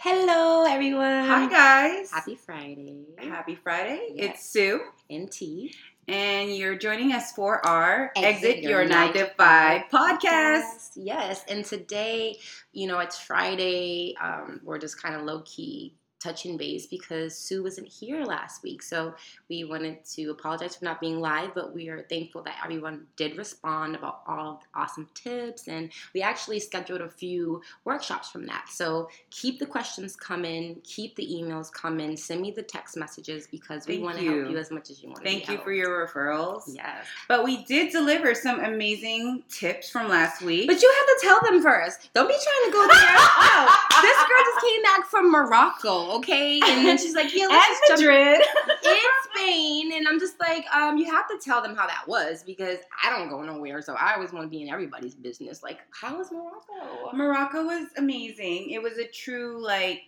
Hello, everyone. Hi, guys. Happy Friday. Happy Friday. Yes. It's Sue, And T. and you're joining us for our Exit Exit, Your Your, Nine to to 5 podcast. Yes, Yes. And today, you know, it's Friday. Um, we're just kind of low key touching base because Sue wasn't here last week. So we wanted to apologize for not being live, but we are thankful that everyone did respond about all the awesome tips. And we actually scheduled a few workshops from that. So keep the questions coming, keep the emails coming, send me the text messages because we Thank want to help you. as much as you want to Thank you for your referrals. Yes. But we did deliver some amazing tips from last week. But you have to tell them first. Don't be trying to go there. oh, this girl just came back from Morocco, okay? And then she's like, yeah, let's just jump Madrid. in Spain. And I'm just like, um, you have to tell them how that was because I don't go nowhere. So I always want to be in everybody's business. Like, how was Morocco? Morocco was amazing. It was a true like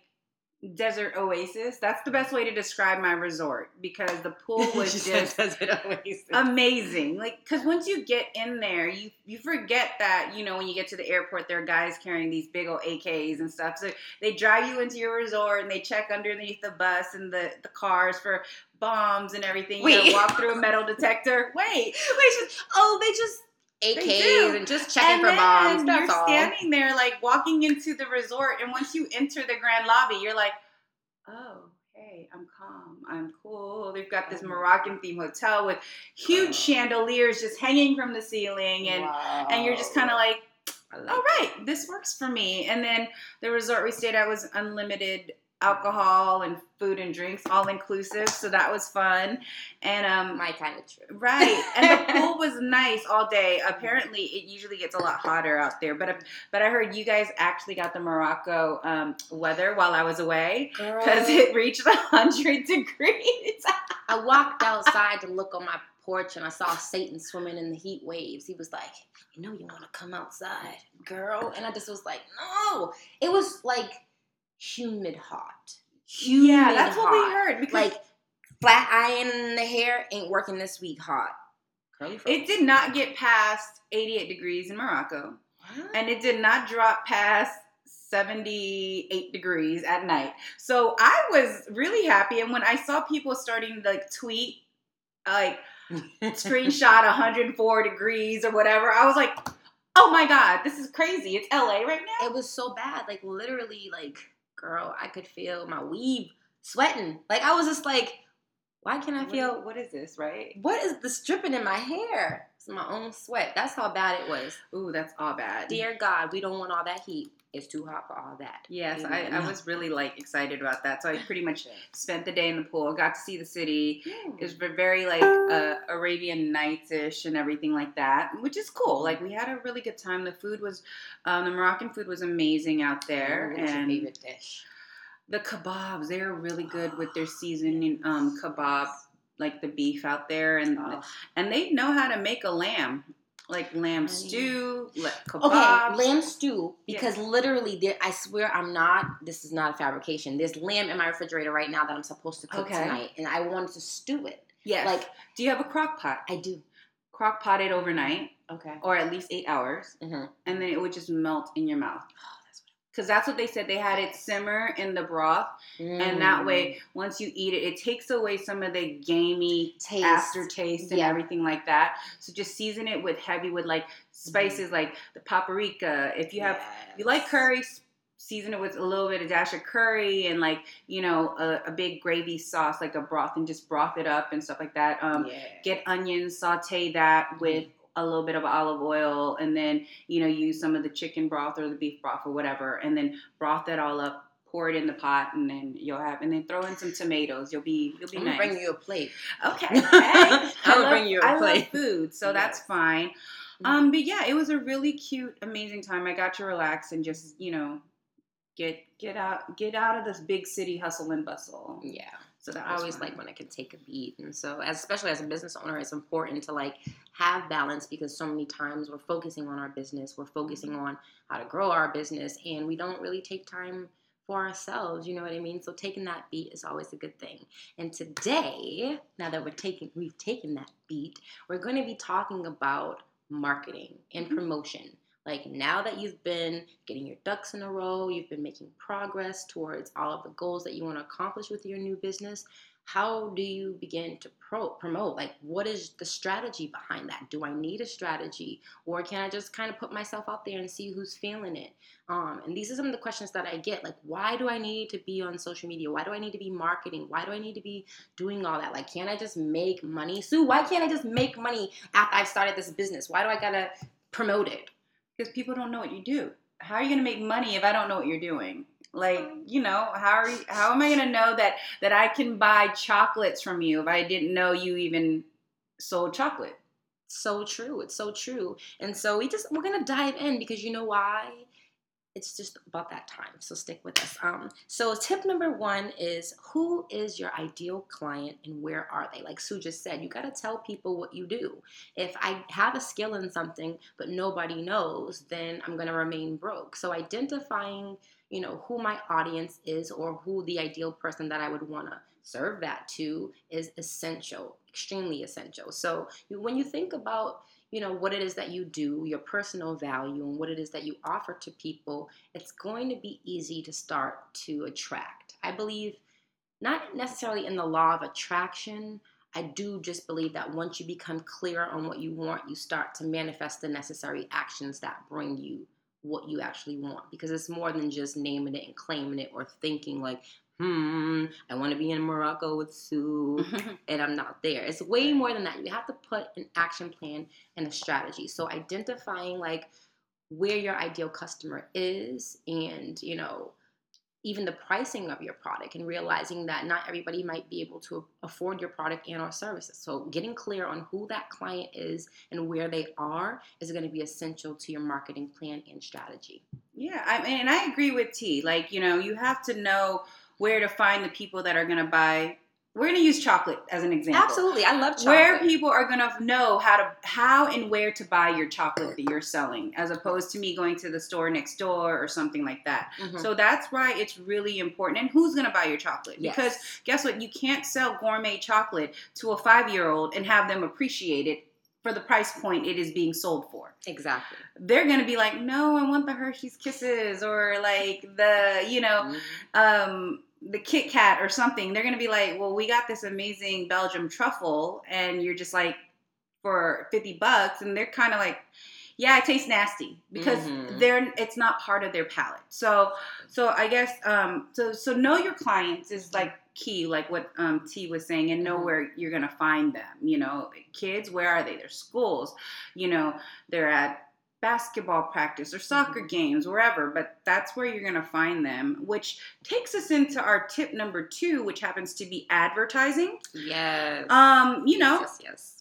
desert oasis. That's the best way to describe my resort because the pool was just amazing. Like, because once you get in there, you you forget that you know when you get to the airport, there are guys carrying these big old AKs and stuff. So they drive you into your resort and they check underneath the bus and the the cars for bombs and everything. You Wait. gotta walk through a metal detector. Wait, Wait, she's, oh, they just AKs and just checking and for bombs. you're all. standing there like walking into the resort, and once you enter the grand lobby, you're like. I'm calm. I'm cool. They've got this Oh. Moroccan themed hotel with huge Wow. chandeliers just hanging from the ceiling, and and you're just kind of like, like all right, this works for me. And then the resort we stayed at was unlimited alcohol and food and drinks, all inclusive, so that was fun. And um, my kind of trip. right, and the pool was nice all day. Apparently, it usually gets a lot hotter out there, but but I heard you guys actually got the Morocco um, weather while I was away because it reached hundred degrees. I walked outside to look on my porch and I saw Satan swimming in the heat waves. He was like, You know, you want to come outside, girl. And I just was like, No. It was like humid hot. Humid yeah, that's what we heard because Like, flat iron the hair ain't working this week hot. It did not get past 88 degrees in Morocco. What? and it did not drop past 78 degrees at night. So I was really happy. And when I saw people starting to like tweet, like screenshot 104 degrees or whatever, I was like, oh my God, this is crazy. It's LA right now. it was so bad. Like literally, like girl, I could feel my weave sweating. Like I was just like, why can't I feel? what is this, right? What is the stripping in my hair? It's my own sweat. That's how bad it was. Ooh, that's all bad. Dear God, we don't want all that heat. It's too hot for all that. Yes, I, I was really like excited about that. So I pretty much spent the day in the pool, got to see the city. It was very like uh, Arabian Nights ish and everything like that, which is cool. Like we had a really good time. The food was, um, the Moroccan food was amazing out there, your and favorite dish? the kebabs they are really good with their seasoning um, kebab, like the beef out there, and Oh. and they know how to make a lamb, like lamb stew, like Okay, lamb stew. Because literally, there, I swear, I'm not. This is not a fabrication. There's lamb in my refrigerator right now that I'm supposed to cook Okay. tonight, and I wanted to stew it. Yes. Like do you have a crock pot? I do. Crock pot it overnight, Okay. or at least eight hours. Mm-hmm. and then it would just melt in your mouth. That's Because that's what they said. They had it simmer in the broth, and Mm. that way, once you eat it, it takes away some of the gamey Taste. aftertaste and Yeah. everything like that. So just season it with heavy with like spices like the paprika. If you have, if you like curry, season it with a little bit of dash of curry and like you know a, a big gravy sauce like a broth and just broth it up and stuff like that. Um, yeah. get onions, saute that with a little bit of olive oil, and then you know use some of the chicken broth or the beef broth or whatever, and then broth that all up. Pour it in the pot, and then you'll have, and then throw in some tomatoes. You'll be, you'll be I'm nice. bring you a plate. okay, I'm I love, bring you a I love plate. food, so that's Yes. fine. Um, but yeah, it was a really cute, amazing time. I got to relax and just, you know, get get out get out of this big city hustle and bustle. Yeah. So that I always fun. like when I can take a beat, and so as, especially as a business owner, it's important to like have balance because so many times we're focusing on our business, we're focusing on how to grow our business, and we don't really take time for ourselves. You know what I mean? So taking that beat is always a good thing. And today, now that we're taking, we've taken that beat, we're going to be talking about marketing and Mhm. promotion. Like now that you've been getting your ducks in a row, you've been making progress towards all of the goals that you want to accomplish with your new business, how do you begin to pro- promote? Like what is the strategy behind that? Do i need a strategy? Or can i just kind of put myself out there and see who's feeling it? Um, and these are some of the questions that i get like why do i need to be on social media? Why do i need to be marketing? Why do i need to be doing all that? Like can't i just make money? Sue why can't i just make money after i've started this business? Why do i gotta promote it because people don't know what you do how are you going to make money if i don't know what you're doing like, you know, how are you, how am I going to know that that I can buy chocolates from you if I didn't know you even sold chocolate? So true. It's so true. And so we just we're gonna dive in because you know why? It's just about that time. So stick with us. Um, so tip number one is who is your ideal client and where are they? Like Sue just said, you gotta tell people what you do. If I have a skill in something but nobody knows, then I'm gonna remain broke. So identifying you know, who my audience is or who the ideal person that I would want to serve that to is essential, extremely essential. So when you think about, you know, what it is that you do, your personal value, and what it is that you offer to people, it's going to be easy to start to attract. I believe not necessarily in the law of attraction. I do just believe that once you become clear on what you want, you start to manifest the necessary actions that bring you what you actually want because it's more than just naming it and claiming it or thinking like hmm i want to be in morocco with sue and i'm not there it's way more than that you have to put an action plan and a strategy so identifying like where your ideal customer is and you know even the pricing of your product and realizing that not everybody might be able to afford your product and or services. So getting clear on who that client is and where they are is going to be essential to your marketing plan and strategy. Yeah, I mean, and I agree with T. Like, you know, you have to know where to find the people that are going to buy we're going to use chocolate as an example. Absolutely, I love chocolate. Where people are going to know how to how and where to buy your chocolate that you're selling, as opposed to me going to the store next door or something like that. Mm-hmm. So that's why it's really important. And who's going to buy your chocolate? Yes. Because guess what? You can't sell gourmet chocolate to a five year old and have them appreciate it for the price point it is being sold for. Exactly. They're gonna be like, no, I want the Hershey's Kisses or like the, you know, mm-hmm. um, the Kit Kat or something, they're gonna be like, "Well, we got this amazing Belgium truffle," and you're just like, for fifty bucks, and they're kind of like, "Yeah, it tastes nasty," because mm-hmm. they're it's not part of their palate. So, so I guess um, so so know your clients is like key, like what um, T was saying, and know mm-hmm. where you're gonna find them. You know, kids, where are they? They're schools. You know, they're at basketball practice or soccer mm-hmm. games, wherever, but that's where you're going to find them, which takes us into our tip number two, which happens to be advertising. Yes. Um, you know, yes, yes.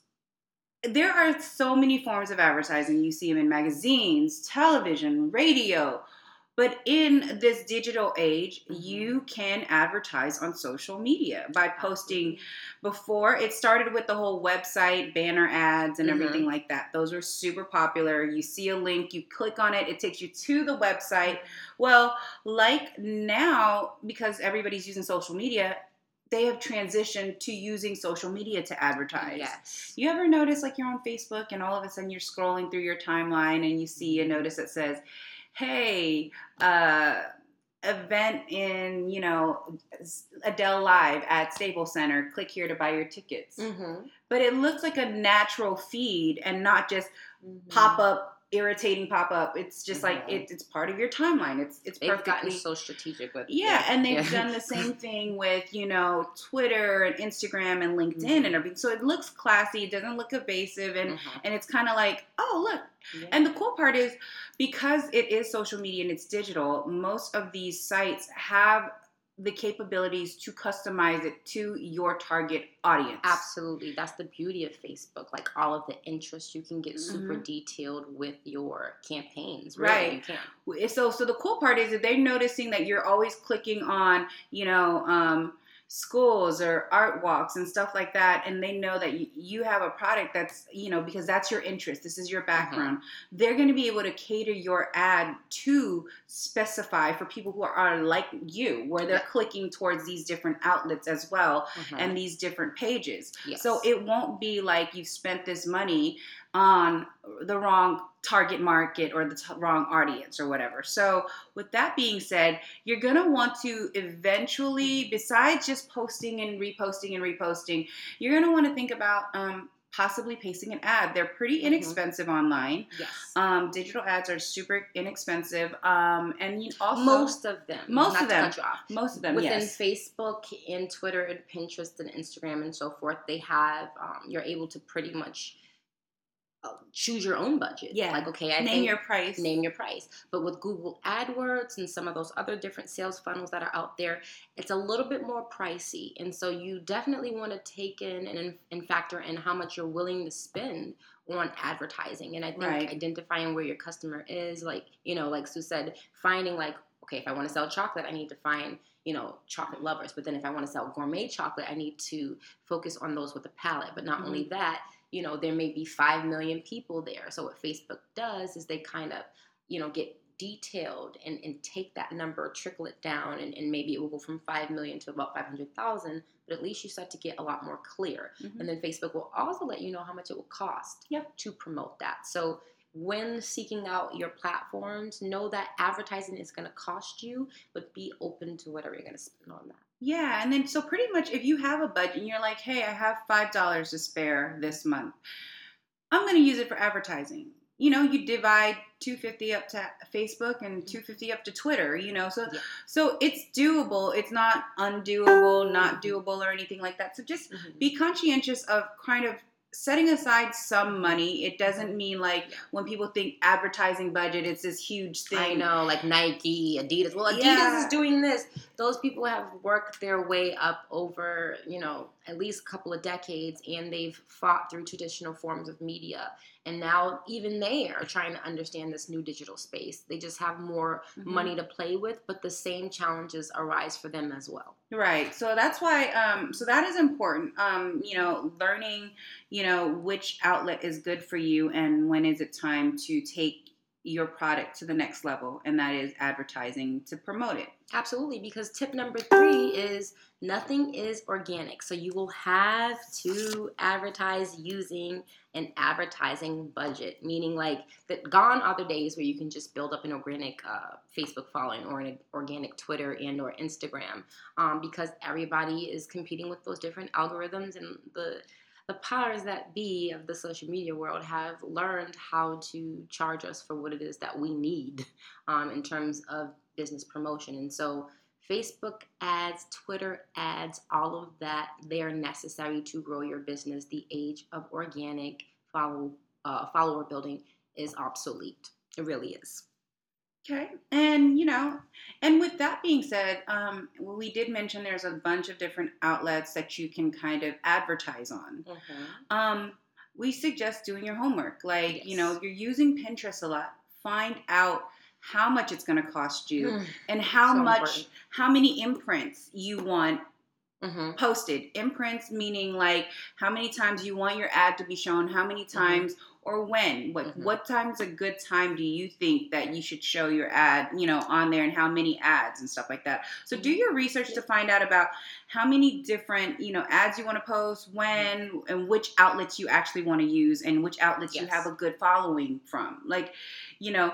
There are so many forms of advertising. You see them in magazines, television, radio, but in this digital age, mm-hmm. you can advertise on social media by posting. Before it started with the whole website, banner ads, and mm-hmm. everything like that. Those were super popular. You see a link, you click on it, it takes you to the website. Well, like now, because everybody's using social media, they have transitioned to using social media to advertise. Yes. You ever notice like you're on Facebook and all of a sudden you're scrolling through your timeline and you see a notice that says, hey, uh, event in you know Adele live at Staples Center. Click here to buy your tickets. Mm-hmm. But it looks like a natural feed and not just mm-hmm. pop up irritating pop up. It's just like it, it's part of your timeline. It's it's they've perfectly gotten so strategic with yeah, and they've yeah. done the same thing with you know Twitter and Instagram and LinkedIn mm-hmm. and everything. So it looks classy. It doesn't look evasive, and mm-hmm. and it's kind of like oh look. Yeah. And the cool part is because it is social media and it's digital. Most of these sites have the capabilities to customize it to your target audience. Absolutely. That's the beauty of Facebook. Like all of the interests you can get super mm-hmm. detailed with your campaigns. Really, right. You can. So so the cool part is that they're noticing that you're always clicking on, you know, um, schools or art walks and stuff like that and they know that you, you have a product that's you know because that's your interest this is your mm-hmm. background mm-hmm. they're going to be able to cater your ad to specify for people who are like you where they're yeah. clicking towards these different outlets as well mm-hmm. and these different pages yes. so it won't be like you've spent this money on the wrong target market or the t- wrong audience or whatever. So, with that being said, you're going to want to eventually, besides just posting and reposting and reposting, you're going to want to think about um, possibly pasting an ad. They're pretty Mhm. inexpensive online. Yes. Um, digital ads are super inexpensive. Um, and you also, most of them. most of them. cut you off. most of them, Within yes. Facebook and Twitter and Pinterest and Instagram and so forth, they have um, you're able to pretty much Uh, choose your own budget. Yeah. Like okay, I Name think your price. name your price. But with Google AdWords and some of those other different sales funnels that are out there, it's a little bit more pricey. And so you definitely want to take in and, and factor in how much you're willing to spend on advertising. And I think Right. identifying where your customer is, like, you know, like Sue said, finding like, okay, if I want to sell chocolate, I need to find, you know, chocolate lovers. But then if I want to sell gourmet chocolate, I need to focus on those with a palate. But not mm-hmm. only that, you know, there may be 5 million people there. So what Facebook does is they kind of, you know, get detailed and, and take that number, trickle it down, and, and maybe it will go from 5 million to about 500,000. But at least you start to get a lot more clear. Mhm. And then Facebook will also let you know how much it will cost Yep. to promote that. So when seeking out your platforms, know that advertising is going to cost you, but be open to whatever you're going to spend on that. Yeah, and then so pretty much if you have a budget and you're like, hey, I have five dollars to spare this month, I'm gonna use it for advertising. You know, you divide 250 up to Facebook and mm-hmm. 250 up to Twitter, you know. So Yeah. so it's doable. It's not undoable, not mm-hmm. doable or anything like that. So just mm-hmm. be conscientious of kind of setting aside some money. It doesn't mean like when people think advertising budget, it's this huge thing. I know, like Nike, Adidas. Well, Adidas Yeah. is doing this. Those people have worked their way up over, you know, at least a couple of decades, and they've fought through traditional forms of media. And now even they are trying to understand this new digital space. They just have more Mhm. money to play with, but the same challenges arise for them as well. Right. So that's why um so that is important. Um, you know, learning, you know, which outlet is good for you and when is it time to take your product to the next level and that is advertising to promote it. Absolutely, because tip number three is nothing is organic. So you will have to advertise using an advertising budget, meaning like that gone are the days where you can just build up an organic uh, Facebook following or an organic Twitter and or Instagram, um, because everybody is competing with those different algorithms and the the powers that be of the social media world have learned how to charge us for what it is that we need um, in terms of business promotion. And so, Facebook ads, Twitter ads, all of that, they are necessary to grow your business. The age of organic follow uh, follower building is obsolete. It really is. Okay. And you know, and with that being said, um we did mention there's a bunch of different outlets that you can kind of advertise on. um, we suggest doing your homework. Like, you know, you're using Pinterest a lot. Find out how much it's going to cost you Mm, and how so much, important. how many imprints you want Mhm. posted. Imprints meaning like how many times you want your ad to be shown, how many times or when. What Mhm. what time's a good time do you think that you should show your ad, you know, on there and how many ads and stuff like that. So do your research to find out about how many different, you know, ads you want to post, when and which outlets you actually want to use and which outlets you have a good following from. Like, you know,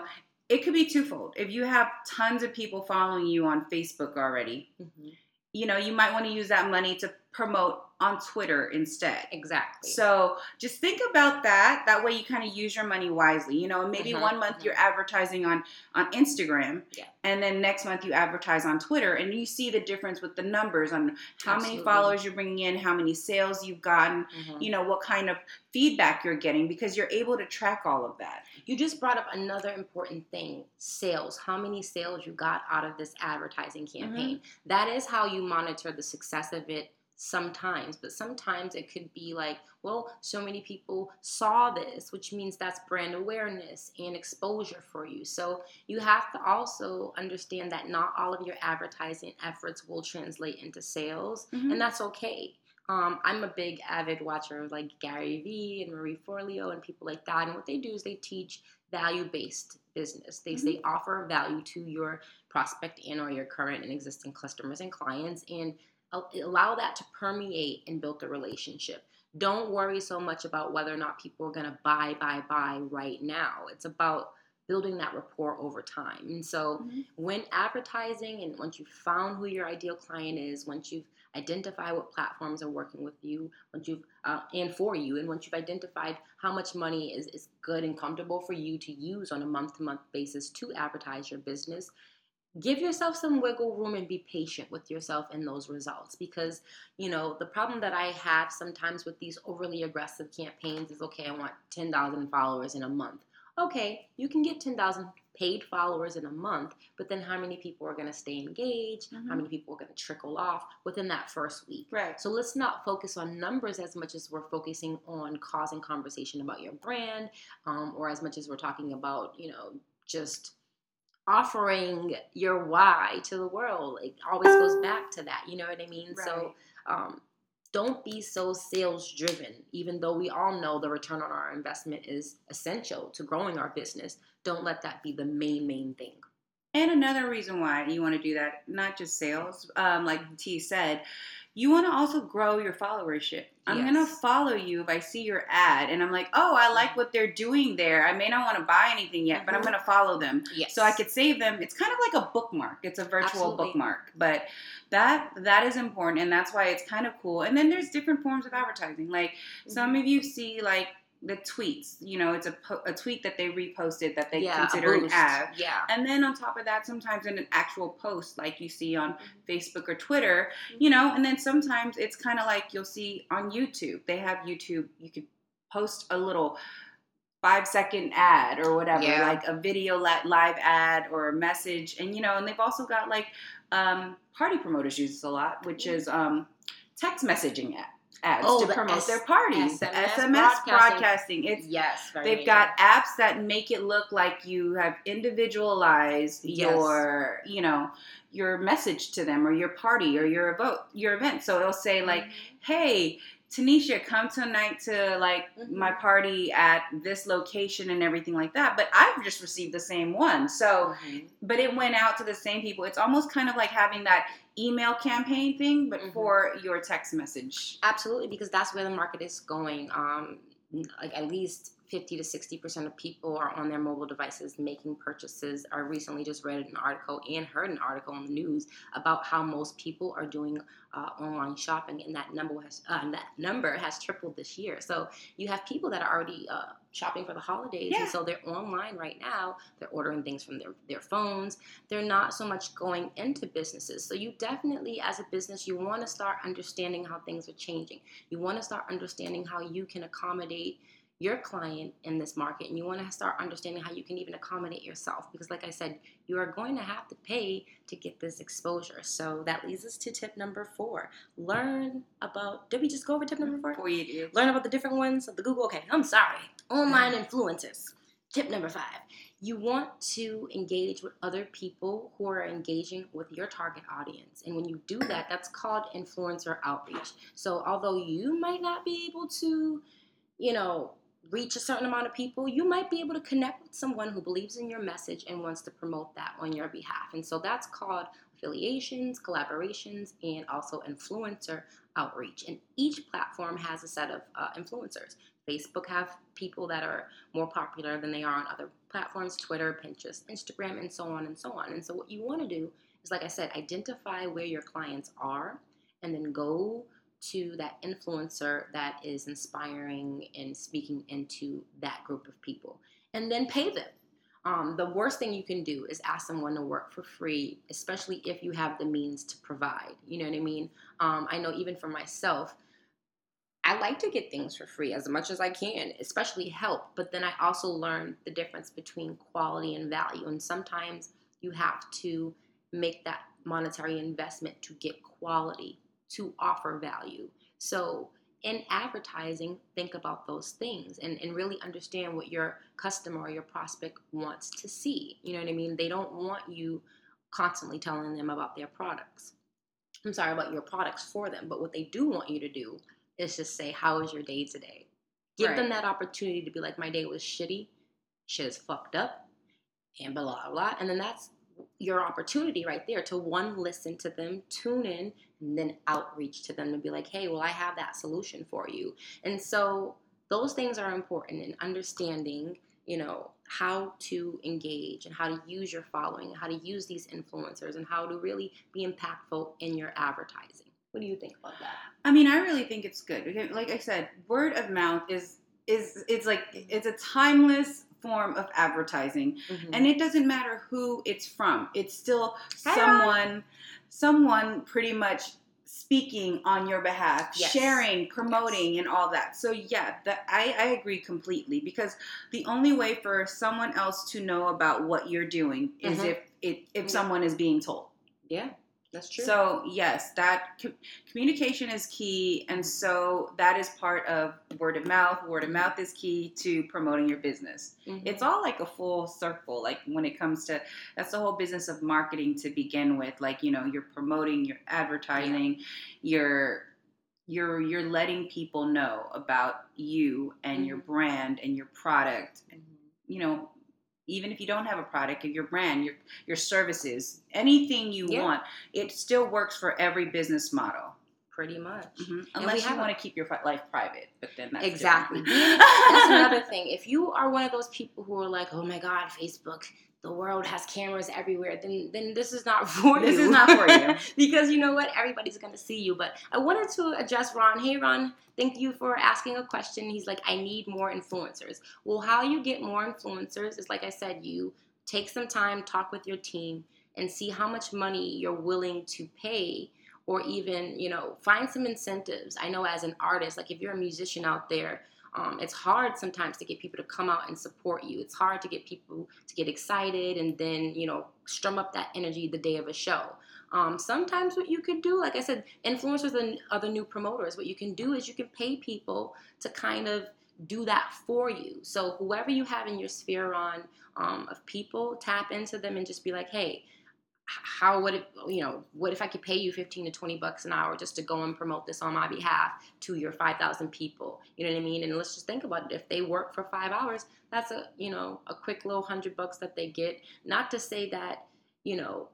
it could be twofold. If you have tons of people following you on Facebook already, Mhm. you know, you might want to use that money to promote on Twitter instead. Exactly. So just think about that. That way you kind of use your money wisely. You know, maybe Mhm, one month mhm. you're advertising on on Instagram, Yeah. and then next month you advertise on Twitter, and you see the difference with the numbers on how many followers you're bringing in, how many sales you've gotten, Mhm. you know, what kind of feedback you're getting because you're able to track all of that. You just brought up another important thing sales. How many sales you got out of this advertising campaign? That is how you monitor the success of it sometimes. But sometimes it could be like, well, so many people saw this, which means that's brand awareness and exposure for you. So you have to also understand that not all of your advertising efforts will translate into sales, Mhm. and that's okay. Um, I'm a big avid watcher of like Gary Vee and Marie Forleo and people like that. And what they do is they teach value-based business. They Mhm. they offer value to your prospect and or your current and existing customers and clients, and allow that to permeate and build the relationship. don't worry so much about whether or not people are going to buy, buy, buy right now. It's about building that rapport over time. And so mm-hmm. when advertising and once you've found who your ideal client is, once you've identified what platforms are working with you, once you've uh, and for you, and once you've identified how much money is, is good and comfortable for you to use on a month to month basis to advertise your business, give yourself some wiggle room and be patient with yourself in those results because you know the problem that i have sometimes with these overly aggressive campaigns is okay i want 10,000 followers in a month. Okay you can get 10,000 paid followers in a month but then how many people are going to stay engaged? Mm-hmm. how many people are going to trickle off within that first week? Right. So let's not focus on numbers as much as we're focusing on causing conversation about your brand um, or as much as we're talking about you know just offering your why to the world. It always goes back to that. You know what I mean? Right. So um, don't be so sales driven, even though we all know the return on our investment is essential to growing our business. Don't let that be the main, main thing. And another reason why you want to do that, not just sales, um, like T said, you want to also grow your followership. I'm yes. going to follow you if I see your ad and I'm like, oh, I like what they're doing there. I may not want to buy anything yet, mm-hmm. but I'm mm-hmm. going to follow them. Yes. So I could save them. It's kind of like a bookmark. It's a virtual Absolutely. bookmark. But that that is important and that's why it's kind of cool. And then there's different forms of advertising. Like mm-hmm. some of you see like the tweets. You know, it's a, po- a tweet that they reposted that they yeah, consider an ad. Yeah. And then on top of that, sometimes in an actual post, like you see on mm-hmm. Facebook or Twitter, you know, and then sometimes it's kind of like you'll see on YouTube. They have YouTube. You could post a little five second ad or whatever, yeah. like a video live ad or a message, and you know, and they've also got like um, party promoters use this a lot, which mm-hmm. is um, text messaging ads ads oh, to promote S- their parties. SMS, SMS broadcasting. broadcasting. It's yes, they've got apps that make it look like you have individualized yes. your, you know, your message to them or your party or your vote, your event. So it'll say like, mm-hmm. "Hey, Tanisha, come tonight to like mm-hmm. my party at this location and everything like that. But I've just received the same one. So, mm-hmm. but it went out to the same people. It's almost kind of like having that email campaign thing, but mm-hmm. for your text message. Absolutely, because that's where the market is going. Um, like at least 50 to 60% of people are on their mobile devices making purchases. I recently just read an article and heard an article on the news about how most people are doing uh, online shopping, and that number has uh, that number has tripled this year. So you have people that are already uh, shopping for the holidays, yeah. and so they're online right now. They're ordering things from their their phones. They're not so much going into businesses. So you definitely, as a business, you want to start understanding how things are changing. You want to start understanding how you can accommodate your client in this market and you want to start understanding how you can even accommodate yourself because like i said you are going to have to pay to get this exposure so that leads us to tip number four learn about did we just go over tip number four you do. learn about the different ones of the google okay i'm sorry online uh-huh. influencers tip number five you want to engage with other people who are engaging with your target audience. And when you do that, that's called influencer outreach. So, although you might not be able to, you know, reach a certain amount of people, you might be able to connect with someone who believes in your message and wants to promote that on your behalf. And so that's called affiliations, collaborations, and also influencer outreach. And each platform has a set of uh, influencers. Facebook have people that are more popular than they are on other platforms, Twitter, Pinterest, Instagram, and so on and so on. And so what you want to do is, like I said, identify where your clients are and then go to that influencer that is inspiring and speaking into that group of people and then pay them. Um, the worst thing you can do is ask someone to work for free, especially if you have the means to provide. You know what I mean? Um, I know even for myself, I like to get things for free as much as I can, especially help. But then I also learn the difference between quality and value. And sometimes you have to make that monetary investment to get quality to offer value. So, in advertising, think about those things and, and really understand what your customer or your prospect wants to see. You know what I mean? They don't want you constantly telling them about their products. I'm sorry about your products for them, but what they do want you to do is just say, How was your day today? Give right. them that opportunity to be like, My day was shitty, shit is fucked up, and blah, blah, blah. And then that's your opportunity right there to one listen to them tune in and then outreach to them and be like hey well i have that solution for you and so those things are important in understanding you know how to engage and how to use your following how to use these influencers and how to really be impactful in your advertising what do you think about that I mean, I really think it's good. Like I said, word of mouth is is it's like it's a timeless form of advertising, Mm-hmm. and it doesn't matter who it's from. It's still Hi, someone someone pretty much speaking on your behalf, Yes. sharing, promoting, and all that. So yeah, that I, I agree completely because the only way for someone else to know about what you're doing is Mhm. if it if Yeah. someone is being told. yeah that's true So yes, that co- communication is key, and so that is part of word of mouth. Word of mouth is key to promoting your business. Mhm. It's all like a full circle. Like when it comes to that's the whole business of marketing to begin with. Like you know, you're promoting, you're advertising, you're you're you're letting people know about you and your Mhm. brand and your product Mhm. you know, even if you don't have a product, or your brand, your your services, anything you Yeah. want, it still works for every business model. pretty much Mhm. Unless you want to keep your life private, but then that's Exactly. That's another thing. If you are one of those people who are like, "Oh my God, Facebook, the world has cameras everywhere," then then this is not for This you. is not for you. because you know what? Everybody's gonna see you. But I wanted to address Ron. Hey, Ron. Thank you for asking a question. He's like, I need more influencers. Well, how you get more influencers is like I said, you take some time, talk with your team, and see how much money you're willing to pay or even you know find some incentives i know as an artist like if you're a musician out there um, it's hard sometimes to get people to come out and support you. It's hard to get people to get excited and then you know strum up that energy the day of a show. Um, sometimes what you could do like i said influencers and other new promoters what you can do is you can pay people to kind of do that for you. So whoever you have in your sphere on um, of people tap into them and just be like hey how would it you know what if i could pay you 15 to 20 bucks an hour just to go and promote this on my behalf to your 5000 people? You know what i mean? And let's just think about it. If they work for five hours that's a you know a quick little hundred bucks that they get. Not to say that you know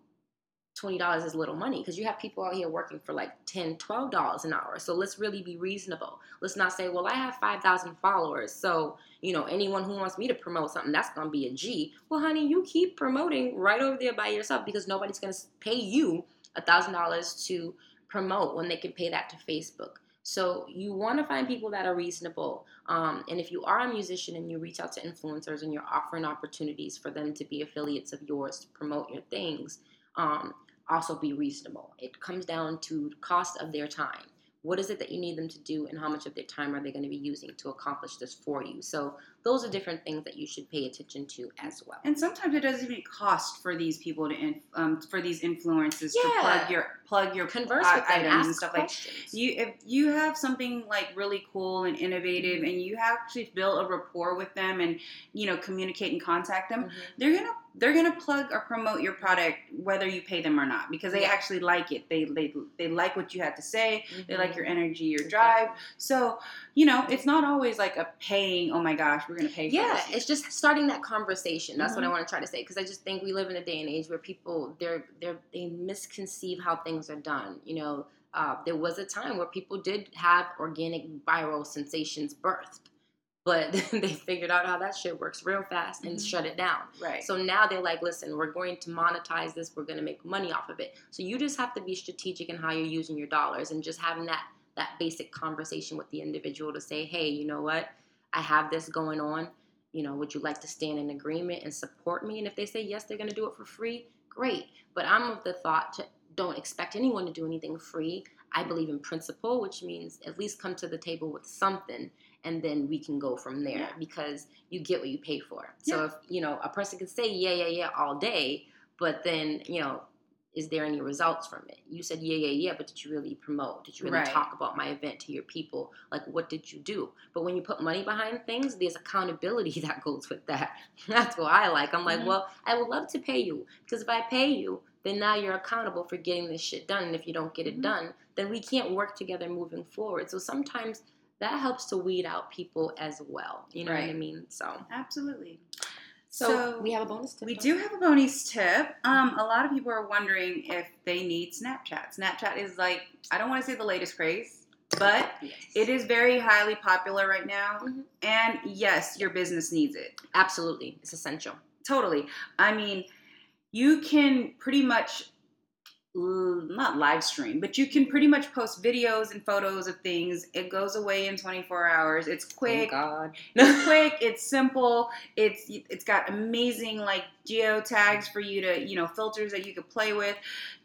$20 is little money because you have people out here working for like 10 $12 an hour. So let's really be reasonable. Let's not say well i have 5000 followers so you know anyone who wants me to promote something that's going to be a g. Well honey you keep promoting right over there by yourself because nobody's going to pay you a thousand dollars to promote when they can pay that to facebook. So you want to find people that are reasonable um, and if you are a musician and you reach out to influencers and you're offering opportunities for them to be affiliates of yours to promote your things um, also be reasonable. It comes down to cost of their time. What is it that you need them to do and how much of their time are they going to be using to accomplish this for you? So those are different things that you should pay attention to as well. And sometimes it doesn't even cost for these people to inf- um, for these influencers to plug your plug your converse uh, with them items and stuff like you if you have something like really cool and innovative Mhm. and you have actually built a rapport with them and you know communicate and contact them Mhm. they're gonna they're gonna plug or promote your product whether you pay them or not because they Yeah. actually like it they they, they like what you had to say they like Mhm. your energy your drive so you know it's not always like a paying oh my gosh we're gonna pay for yeah this. it's just starting that conversation that's what i Mhm. want to try to say because i just think we live in a day and age where people they're they're they misconceive how things are done you know uh, there was a time where people did have organic viral sensations birthed but they figured out how that shit works real fast and Mhm. shut it down right so now they're like, listen, we're going to monetize this. We're going to make money off of it. So you just have to be strategic in how you're using your dollars and just having that that basic conversation with the individual to say, hey, you know what? I have this going on. You know, would you like to stand in agreement and support me? And if they say yes, they're going to do it for free. Great. But I'm of the thought to don't expect anyone to do anything free. I believe in principle, which means at least come to the table with something and then we can go from there Yeah. because you get what you pay for. So if, you know, a person can say yeah, yeah, yeah all day, but then, you know, is there any results from it? You said yeah, yeah, yeah, but did you really promote? Did you really Right. talk about my event to your people? Like what did you do? But when you put money behind things, there's accountability that goes with that. That's what I like. I'm like, Mhm. well, I would love to pay you because if I pay you, then now you're accountable for getting this shit done. And if you don't get it Mhm. done, then we can't work together moving forward. So sometimes that helps to weed out people as well. You know what I mean? So absolutely So, So, we have a bonus tip. We do have a bonus tip. Um, a lot of people are wondering if they need Snapchat. Snapchat is like I don't want to say the latest craze, but Yes. it is very highly popular right now. Mhm. And yes, your business needs it. Absolutely. It's essential. Totally. I mean, you can pretty much not live stream, but you can pretty much post videos and photos of things. It goes away in 24 hours. It's quick. Thank God. It's quick. It's simple. It's it's got amazing like geo tags for you to you know filters that you could play with.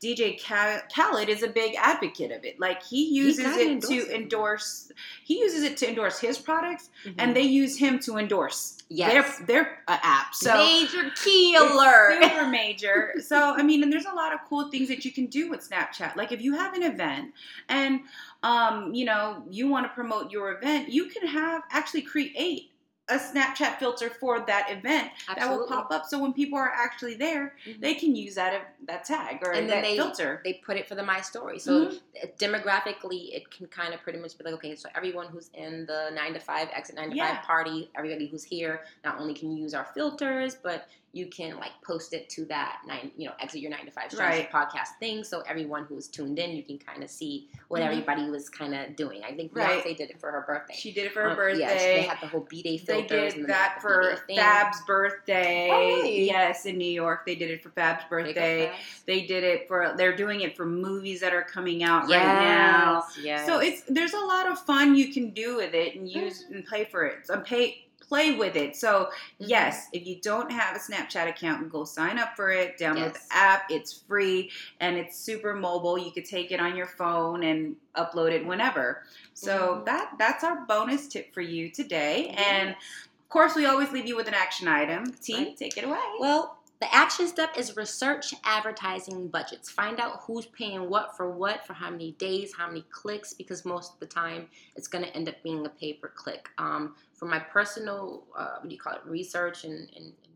DJ Khaled is a big advocate of it. Like he uses it endorse to it. endorse. He uses it to endorse his products, Mhm. and they use him to endorse Yes. their their uh, app. So major key alert. super major. So I mean, and there's a lot of cool things that you can do with Snapchat. Like if you have an event and um, you know, you want to promote your event, you can have actually create a Snapchat filter for that event that will pop up. So when people are actually there, Mhm. they can use that that tag or And that they- filter. they put it for the my story. So Mhm. uh, demographically, it can kind of pretty much be like, okay, so everyone who's in the nine to five, exit nine to Yeah. five party, everybody who's here, not only can use our filters, but you can like post it to that nine, you know, exit your nine to five strategy Right. podcast thing. So everyone who's tuned in, you can kind of see what Mhm. everybody was kind of doing. I think Right. Beyonce did it for her birthday. She did it for her Um, birthday. Yeah, they had the whole B day They filters. and did then that the for Fab's birthday. Really? Yes, in New York, they did it for Fab's birthday. They did it for. They're doing it for movies that are coming out right now. Yes, yes. So it's there's a lot of fun you can do with it and use Mm-hmm. and play for it. So pay play with it. So Mhm. yes, if you don't have a Snapchat account, go sign up for it. Download Yes. the app. It's free and it's super mobile. You could take it on your phone and upload it whenever. So Mhm. that that's our bonus tip for you today. And of course, we always leave you with an action item. T, Right. take it away. Well, the action step is research advertising budgets. Find out who's paying what for what, for how many days, how many clicks, because most of the time it's going to end up being a pay per click. Um, from my personal, uh, what do you call it, research and, and, and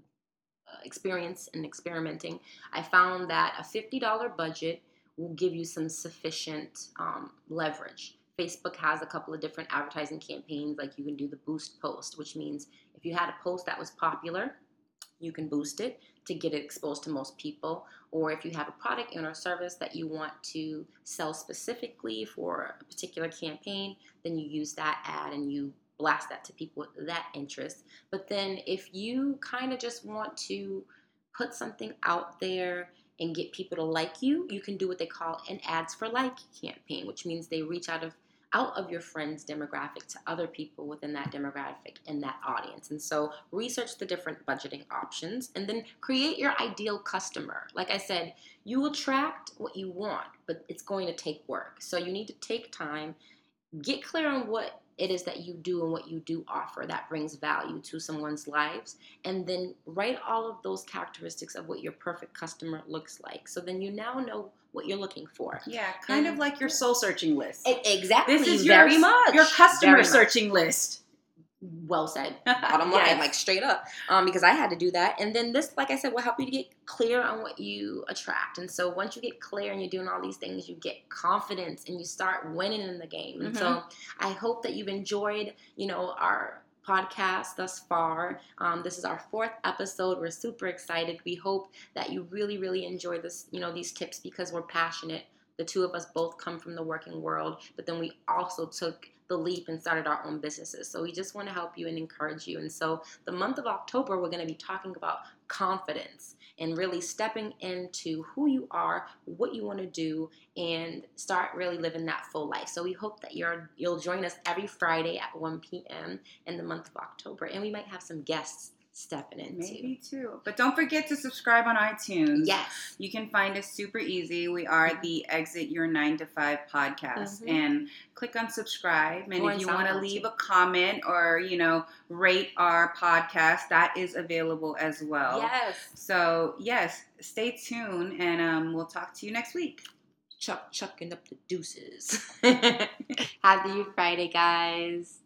uh, experience and experimenting, I found that a $50 budget will give you some sufficient um, leverage. Facebook has a couple of different advertising campaigns, like you can do the boost post, which means if you had a post that was popular, you can boost it to get it exposed to most people. Or if you have a product or service that you want to sell specifically for a particular campaign, then you use that ad and you blast that to people with that interest. But then if you kind of just want to put something out there and get people to like you, you can do what they call an ads for like campaign, which means they reach out of out of your friends demographic to other people within that demographic and that audience. And so research the different budgeting options and then create your ideal customer. Like I said, you attract what you want, but it's going to take work. So you need to take time, get clear on what it is that you do and what you do offer that brings value to someone's lives. And then write all of those characteristics of what your perfect customer looks like. So then you now know what you're looking for. Yeah, kind of like your soul searching list. Exactly this is very your, much. your customer searching list. Well said. Bottom line Yes. like straight up. Um, because i had to do that. And then this like i said will help you to get clear on what you attract. And so once you get clear and you're doing all these things you get confidence and you start winning in the game. And so i hope that you've enjoyed you know our podcast thus far. Um, this is our fourth episode. We're super excited. We hope that you really really enjoy this you know these tips because we're passionate. The two of us both come from the working world but then we also took the leap and started our own businesses. So we just want to help you and encourage you. And so the month of October, we're going to be talking about confidence and really stepping into who you are, what you want to do, and start really living that full life. So we hope that you're you'll join us every Friday at 1 p.m. in the month of October, and we might have some guests stepping in too. Maybe too. But don't forget to subscribe on iTunes. Yes. You can find us super easy. We are the Exit Your 9 to 5 podcast. Mhm. And click on subscribe. And Or if you want to leave a comment or, you know, rate our podcast, that is available as well. Yes. So, yes, stay tuned and um, we'll talk to you next week. Chuck chucking up the deuces. Happy Friday, guys.